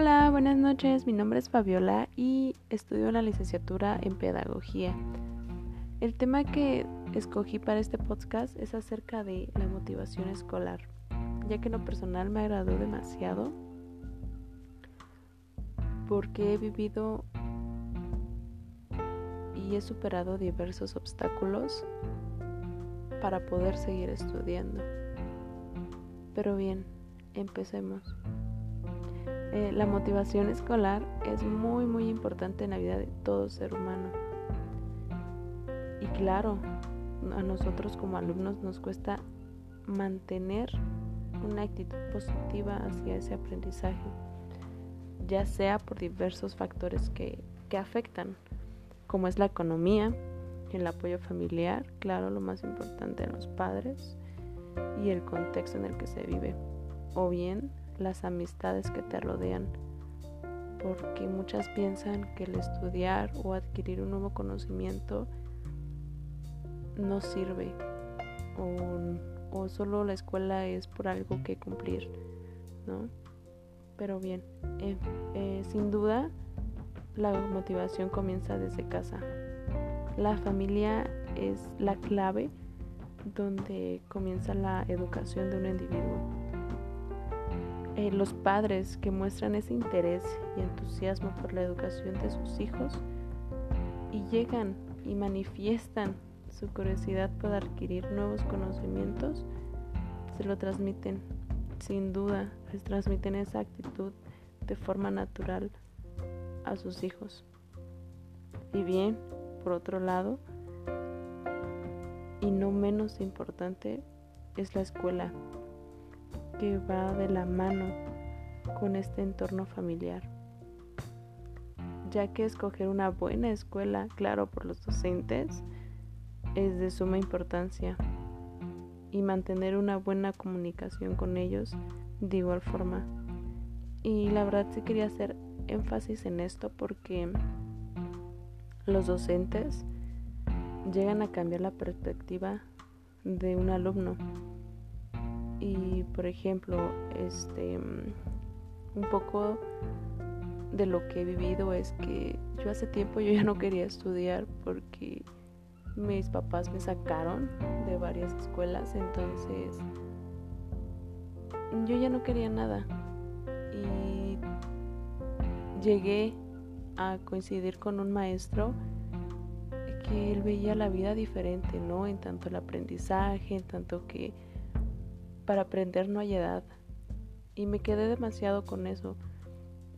Hola, buenas noches. Mi nombre es Fabiola y estudio la licenciatura en Pedagogía. El tema que escogí para este podcast es acerca de la motivación escolar, ya que en lo personal me agradó demasiado porque he vivido y he superado diversos obstáculos para poder seguir estudiando. Pero bien, empecemos. Eh, la motivación escolar es muy muy importante en la vida de todo ser humano. Y claro, a nosotros como alumnos nos cuesta mantener una actitud positiva hacia ese aprendizaje, ya sea por diversos factores que, que afectan, como es la economía, el apoyo familiar, claro, lo más importante los padres y el contexto en el que se vive, o bien las amistades que te rodean, porque muchas piensan que el estudiar o adquirir un nuevo conocimiento no sirve o, o solo la escuela es por algo que cumplir, ¿no? Pero bien, eh, eh, sin duda la motivación comienza desde casa. La familia es la clave donde comienza la educación de un individuo. Eh, los padres que muestran ese interés y entusiasmo por la educación de sus hijos y llegan y manifiestan su curiosidad por adquirir nuevos conocimientos, se lo transmiten, sin duda, les transmiten esa actitud de forma natural a sus hijos. Y bien, por otro lado, y no menos importante, es la escuela, que va de la mano con este entorno familiar, ya que escoger una buena escuela, claro, por los docentes, es de suma importancia y mantener una buena comunicación con ellos de igual forma. Y la verdad sí quería hacer énfasis en esto porque los docentes llegan a cambiar la perspectiva de un alumno. Y por ejemplo, este un poco de lo que he vivido es que yo hace tiempo yo ya no quería estudiar porque mis papás me sacaron de varias escuelas, entonces yo ya no quería nada. Y llegué a coincidir con un maestro que él veía la vida diferente, ¿no? En tanto el aprendizaje, en tanto que para aprender no hay edad. Y me quedé demasiado con eso.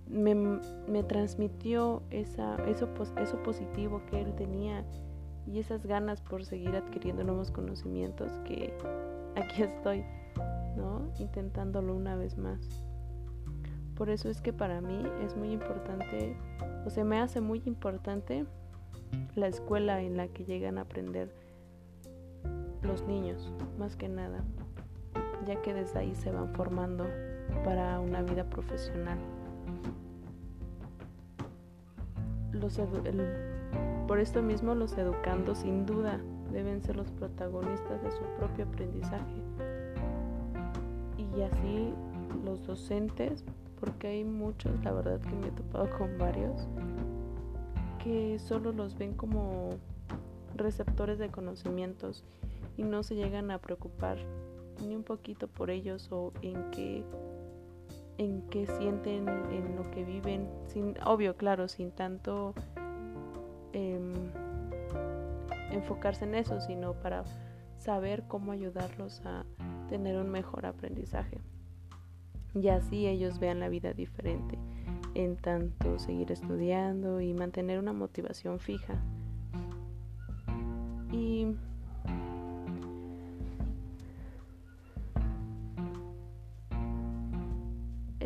Me, me transmitió esa, eso, eso positivo que él tenía y esas ganas por seguir adquiriendo nuevos conocimientos que aquí estoy, ¿no? Intentándolo una vez más. Por eso es que para mí es muy importante, o se me hace muy importante la escuela en la que llegan a aprender los niños, más que nada, ya que desde ahí se van formando para una vida profesional. Por esto mismo los educandos sin duda deben ser los protagonistas de su propio aprendizaje. Y así los docentes, porque hay muchos, la verdad que me he topado con varios, que solo los ven como receptores de conocimientos y no se llegan a preocupar ni un poquito por ellos o en qué en qué sienten, en lo que viven, sin obvio, claro, sin tanto Em, enfocarse en eso, sino para saber cómo ayudarlos a tener un mejor aprendizaje. Y así ellos vean la vida diferente, en tanto seguir estudiando y mantener una motivación fija.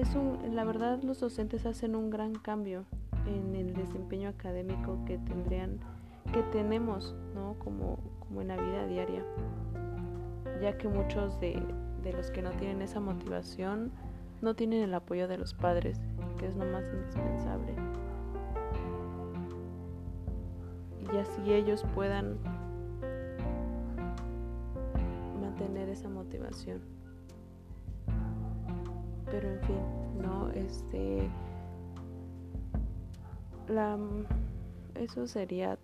Es un, la verdad los docentes hacen un gran cambio en el desempeño académico que tendrían que tenemos ¿no? como, como en la vida diaria. Ya que muchos de, de los que no tienen esa motivación no tienen el apoyo de los padres que es lo más indispensable. Y así ellos puedan mantener esa motivación pero en fin, no, este, la, eso sería